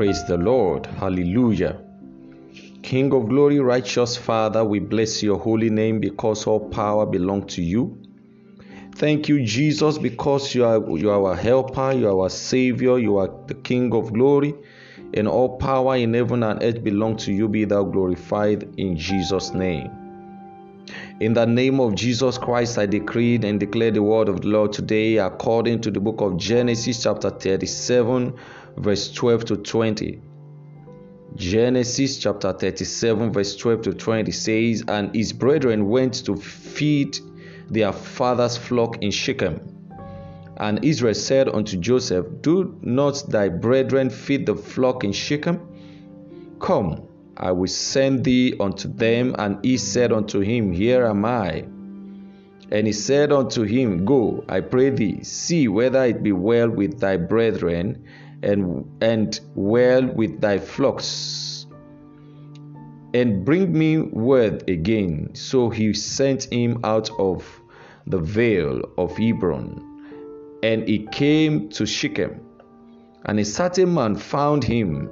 Praise the Lord. Hallelujah. King of glory, righteous Father, we bless your holy name because all power belongs to you. Thank you, Jesus, because you are, you are our helper, you are our Savior, you are the King of glory, and all power in heaven and earth belong to you. Be thou glorified in Jesus' name. In the name of Jesus Christ, I decree and declare the word of the Lord today according to the book of Genesis, chapter 37, verse 12 to 20. Genesis chapter 37, verse 12 to 20 says, And his brethren went to feed their father's flock in Shechem. And Israel said unto Joseph, Do not thy brethren feed the flock in Shechem? Come, I will send thee unto them. And he said unto him, Here am I. And he said unto him, Go, I pray thee, see whether it be well with thy brethren and, and well with thy flocks, and bring me word again. So he sent him out of the vale of Hebron, and he came to Shechem. And a certain man found him,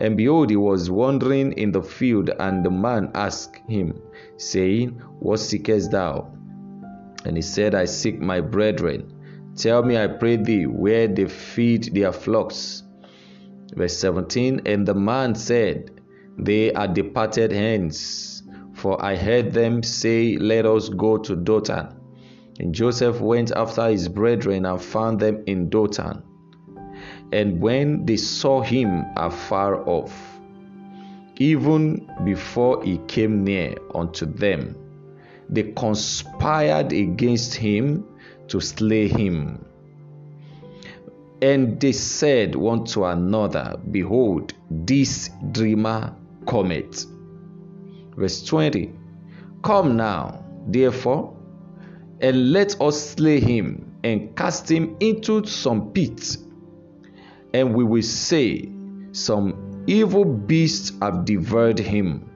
and behold, he was wandering in the field, and the man asked him, saying, What seekest thou? And he said, I seek my brethren Tell me, I pray thee, where they feed their flocks. Verse 17 And the man said, They are departed hence, for I heard them say, Let us go to Dothan. And Joseph went after his brethren and found them in Dothan. And when they saw him afar off, even before he came near unto them, they conspired against him to slay him. And they said one to another, Behold, this dreamer cometh. Verse 20 Come now, therefore, and let us slay him and cast him into some pit, and we will say, Some evil beasts have devoured him,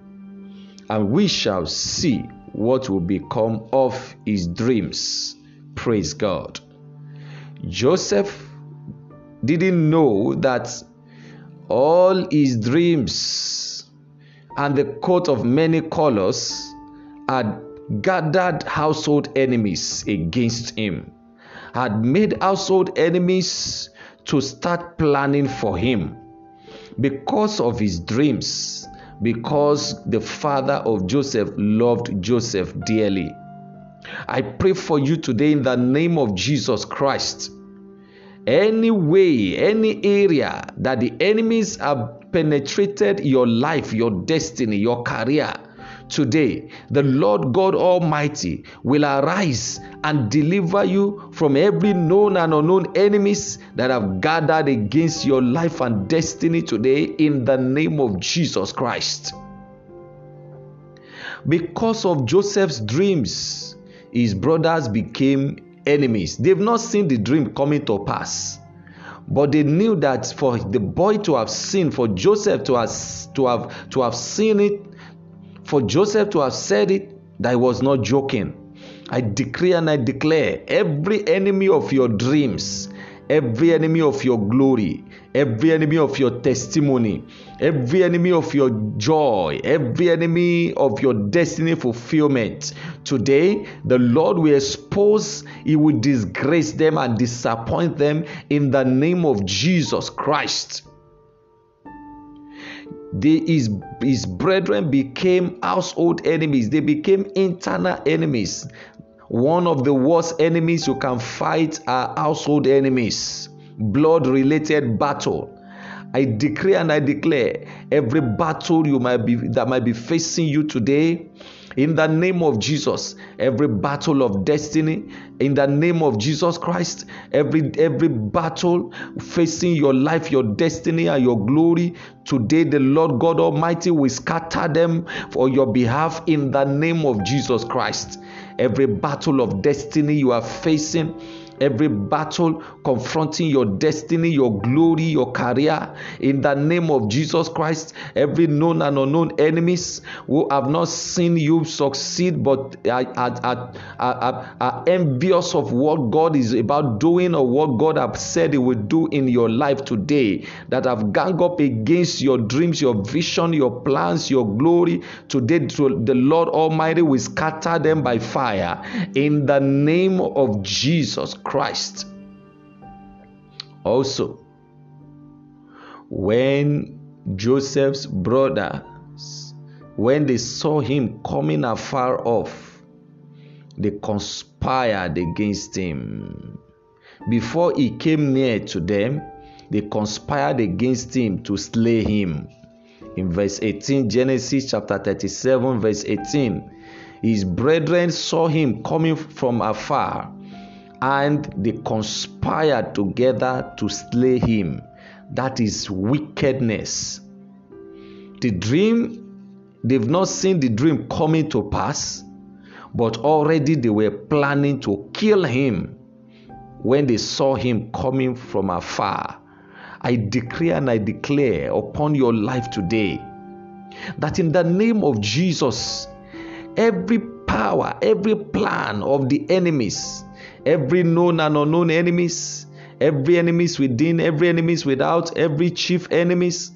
and we shall see what will become of his dreams. Praise God. Joseph didn't know that all his dreams and the coat of many colors had gathered household enemies against him, had made household enemies to start planning for him because of his dreams, because the father of Joseph loved Joseph dearly. I pray for you today in the name of Jesus Christ. Any way, any area that the enemies have penetrated your life, your destiny, your career, today the Lord God Almighty will arise and deliver you from every known and unknown enemies that have gathered against your life and destiny today in the name of Jesus Christ. Because of Joseph's dreams, his brothers became enemies. They've not seen the dream coming to pass. But they knew that for the boy to have seen, for Joseph to have, to have, to have seen it, for Joseph to have said it, that he was not joking. I decree and I declare every enemy of your dreams, every enemy of your glory, every enemy of your testimony, every enemy of your joy, every enemy of your destiny fulfillment. Today, the Lord will expose, He will disgrace them and disappoint them in the name of Jesus Christ. They, his, his brethren became household enemies, they became internal enemies. One of the worst enemies you can fight are household enemies, blood related battle. I decree and I declare every battle you might be that might be facing you today in the name of Jesus every battle of destiny in the name of Jesus Christ every every battle facing your life your destiny and your glory today the Lord God Almighty will scatter them for your behalf in the name of Jesus Christ. Every battle of destiny you are facing every battle confronting your destiny, your glory, your career, in the name of Jesus Christ, every known and unknown enemies who have not seen you succeed but are, are, are, are, envious of what God is about doing or what God has said He will do in your life today, that have gang up against your dreams, your vision, your plans, your glory, today the Lord Almighty will scatter them by fire. In the name of Jesus Christ. Also, when Joseph's brothers, when they saw him coming afar off, they conspired against him. Before he came near to them, they conspired against him to slay him. In verse 18, Genesis chapter 37, verse 18, his brethren saw him coming from afar and they conspired together to slay him. That is wickedness. The dream, they've not seen the dream coming to pass, but already they were planning to kill him when they saw him coming from afar. I decree and I declare upon your life today that in the name of Jesus, every power, every plan of the enemies, every known and unknown enemies, every enemies within, every enemies without, every chief enemies,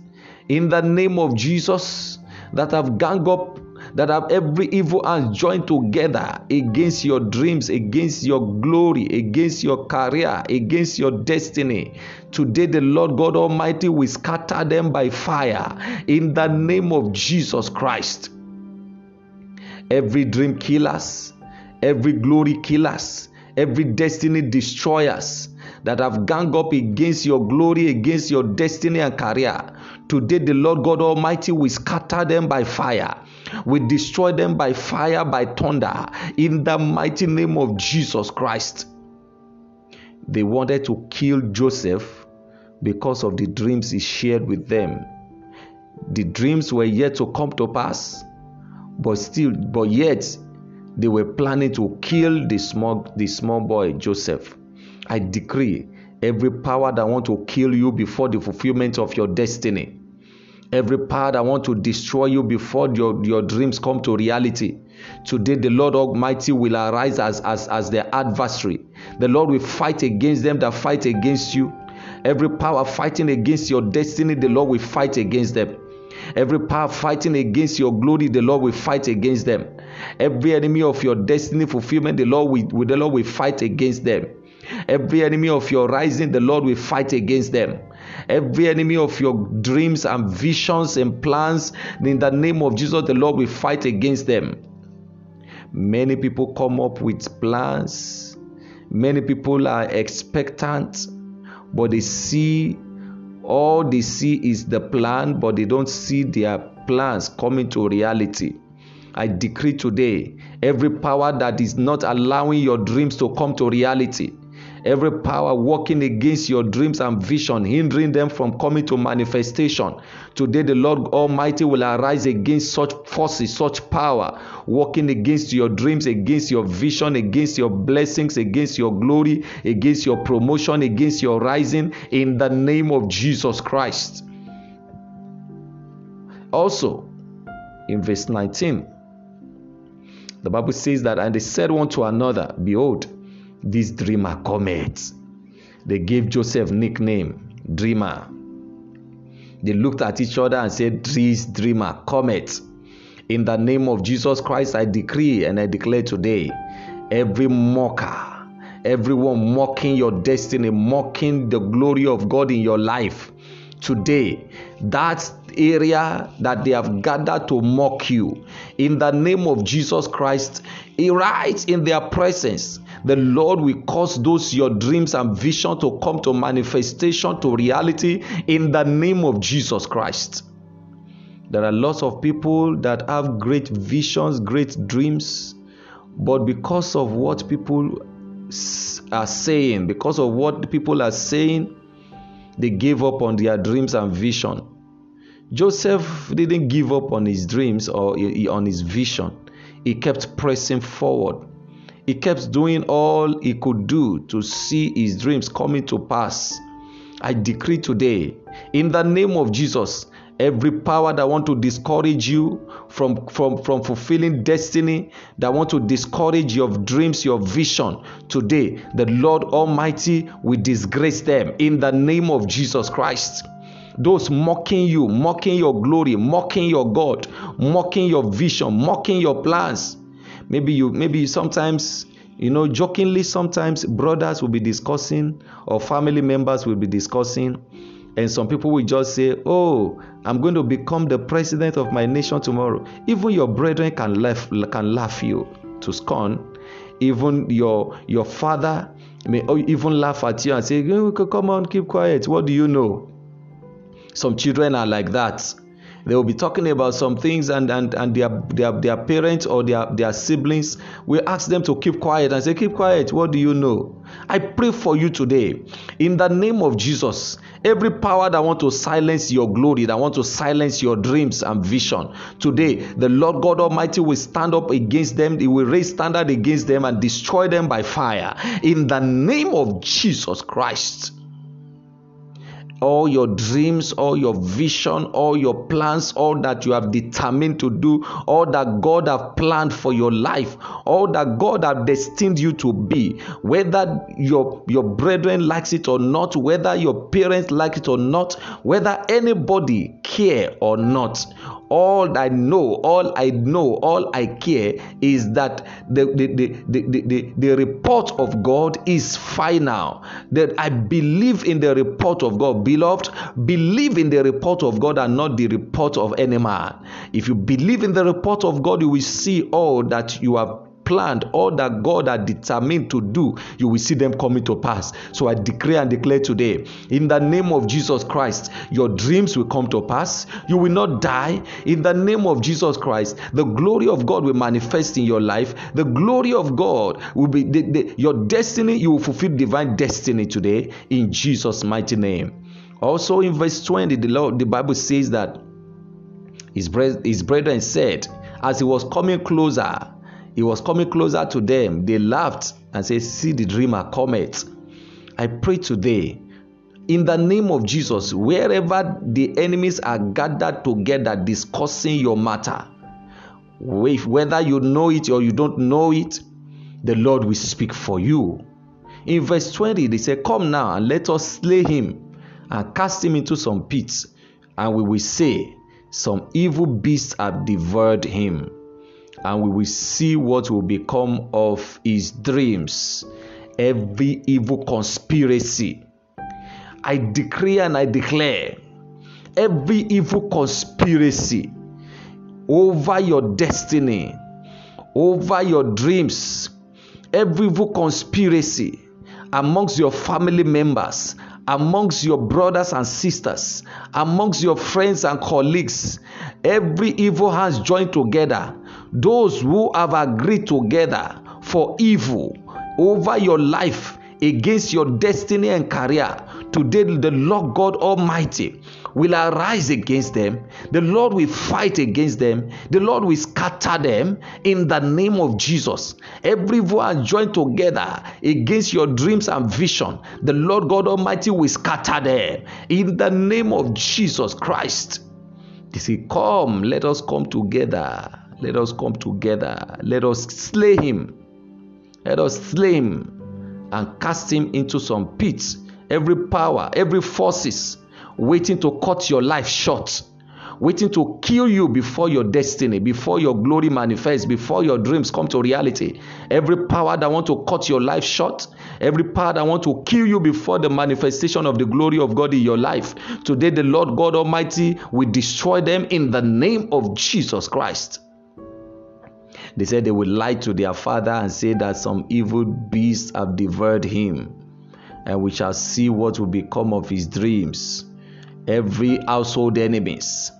in the name of Jesus, that have gang up that have every evil hand joined together against your dreams, against your glory, against your career, against your destiny. Today, the Lord God Almighty will scatter them by fire in the name of Jesus Christ. Every dream killers, every glory killers, every destiny destroyers that have gang up against your glory, against your destiny and career. Today, the Lord God Almighty will scatter them by fire. We destroy them by fire, by thunder, in the mighty name of Jesus Christ. They wanted to kill Joseph because of the dreams he shared with them. The dreams were yet to come to pass, but still, but yet they were planning to kill the small, the small boy Joseph. I decree every power that want to kill you before the fulfillment of your destiny every power that want to destroy you before your, your dreams come to reality. Today, the Lord Almighty will arise as, as, as their adversary. The Lord will fight against them that fight against you. Every power fighting against your destiny, the Lord will fight against them. Every power fighting against your glory, the Lord will fight against them. Every enemy of your destiny fulfillment, the Lord will, the Lord will fight against them. Every enemy of your rising, the Lord will fight against them. Every enemy of your dreams and visions and plans, in the name of Jesus, the Lord will fight against them. Many people come up with plans, many people are expectant, but they see all they see is the plan, but they don't see their plans coming to reality. I decree today every power that is not allowing your dreams to come to reality every power working against your dreams and vision, hindering them from coming to manifestation. Today, the Lord Almighty will arise against such forces, such power, working against your dreams, against your vision, against your blessings, against your glory, against your promotion, against your rising, in the name of Jesus Christ. Also, in verse 19, the Bible says that, and they said one to another, Behold, this dreamer cometh. They gave Joseph nickname Dreamer. They looked at each other and said, This dreamer cometh. In the name of Jesus Christ, I decree and I declare today every mocker, everyone mocking your destiny, mocking the glory of God in your life, today, that area that they have gathered to mock you, in the name of Jesus Christ, right in their presence, the Lord will cause those your dreams and vision to come to manifestation, to reality in the name of Jesus Christ. There are lots of people that have great visions, great dreams, but because of what people are saying, because of what people are saying, they gave up on their dreams and vision. Joseph didn't give up on his dreams or on his vision. He kept pressing forward he kept doing all he could do to see his dreams coming to pass. I decree today, in the name of Jesus, every power that want to discourage you from from from fulfilling destiny that want to discourage your dreams your vision today the lord almighty will disgrace them in the name of jesus christ. Those mocking you mocking your glory mocking your god mocking your vision mocking your plans. Maybe you maybe sometimes you know jokingly sometimes brothers will be discussing or family members will be discussing and some people will just say, Oh, I'm going to become the president of my nation tomorrow. Even your brethren can laugh, can laugh you to scorn. Even your, your father may even laugh at you and say, Come on, keep quiet. What do you know? Some children are like that. They will be talking about some things, and, and, and their, their, their parents or their, their siblings will ask them to keep quiet and say, Keep quiet. What do you know? I pray for you today. In the name of Jesus, Every power that want to silence your glory, that want to silence your dreams and vision, today the Lord God Almighty will stand up against them. He will raise standard against them and destroy them by fire. In the name of Jesus Christ all your dreams, all your vision, all your plans, all that you have determined to do, all that God have planned for your life, all that God have destined you to be, whether your your brethren likes it or not, whether your parents like it or not, whether anybody care or not, all I know, all I know, all I care is that the, the, the, the, the, the, report of God is final. That I believe in the report of God. Beloved, believe in the report of God and not the report of any man. If you believe in the report of God, you will see all that you have planned, all that God had determined to do, you will see them coming to pass. So I decree and declare today, in the name of Jesus Christ, your dreams will come to pass. You will not die. In the name of Jesus Christ, the glory of God will manifest in your life. The glory of God will be the, the, your destiny. You will fulfill divine destiny today in Jesus' mighty name. Also, in verse 20, the, Lord, the Bible says that his, his brethren said, as he was coming closer, he was coming closer to them. They laughed and said, See the dreamer cometh. I pray today, in the name of Jesus, wherever the enemies are gathered together discussing your matter, whether you know it or you don't know it, the Lord will speak for you. In verse 20, they say, Come now and let us slay him and cast him into some pits, and we will say, Some evil beasts have devoured him and we will see what will become of his dreams. Every evil conspiracy. I decree and I declare every evil conspiracy over your destiny, over your dreams, every evil conspiracy amongst your family members, amongst your brothers and sisters, amongst your friends and colleagues, every evil has joined together. Those who have agreed together for evil over your life against your destiny and career today the lord god almighty will arise against them the lord will fight against them the lord will scatter them in the name of jesus everyone joined together against your dreams and vision the lord god almighty will scatter them in the name of jesus christ they say come let us come together let us come together. Let us slay him. Let us slay him and cast him into some pits. Every power, every forces waiting to cut your life short, waiting to kill you before your destiny, before your glory manifests, before your dreams come to reality. Every power that want to cut your life short, every power that want to kill you before the manifestation of the glory of God in your life. Today, the Lord God Almighty will destroy them in the name of Jesus Christ. They said they would lie to their father and say that some evil beasts have devoured him, and we shall see what will become of his dreams. Every household enemies,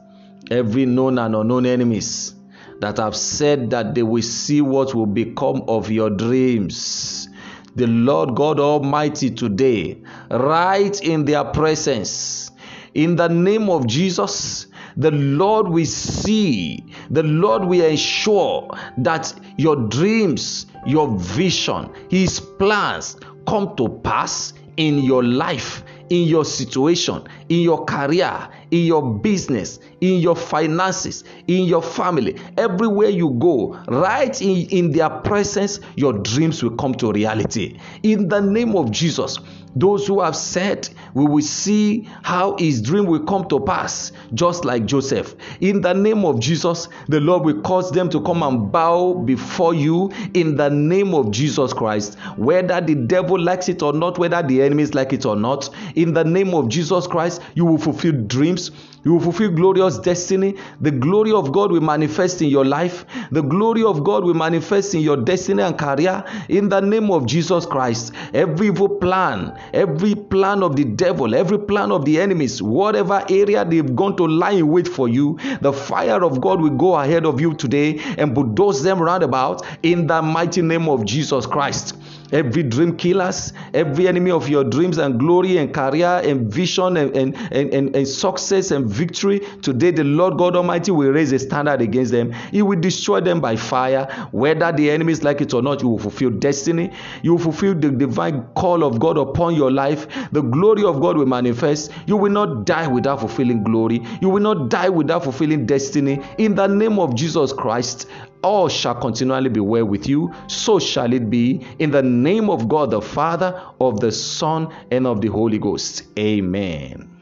every known and unknown enemies that have said that they will see what will become of your dreams. The Lord God Almighty today, right in their presence, in the name of Jesus, the Lord will see, the Lord will ensure that your dreams, your vision, His plans come to pass in your life in your situation, in your career, in your business, in your finances, in your family, everywhere you go, right in, in their presence, your dreams will come to reality. In the name of Jesus, those who have said, We will see how his dream will come to pass, just like Joseph. In the name of Jesus, the Lord will cause them to come and bow before you in the name of Jesus Christ. Whether the devil likes it or not, whether the enemies like it or not, in the name of Jesus Christ, you will fulfill dreams, you will fulfill glorious destiny. The glory of God will manifest in your life. The glory of God will manifest in your destiny and career in the name of Jesus Christ. Every evil plan, every plan of the devil, every plan of the enemies, whatever area they've gone to lie in wait for you, the fire of God will go ahead of you today and bulldoze them round about in the mighty name of Jesus Christ every dream killers, every enemy of your dreams and glory and career and vision and, and, and, and, and success and victory. Today, the Lord God Almighty will raise a standard against them. He will destroy them by fire. Whether the enemies like it or not, you will fulfill destiny. You will fulfill the divine call of God upon your life. The glory of God will manifest. You will not die without fulfilling glory. You will not die without fulfilling destiny. In the name of Jesus Christ, all shall continually be well with you. So shall it be in the name of God the Father, of the Son, and of the Holy Ghost. Amen.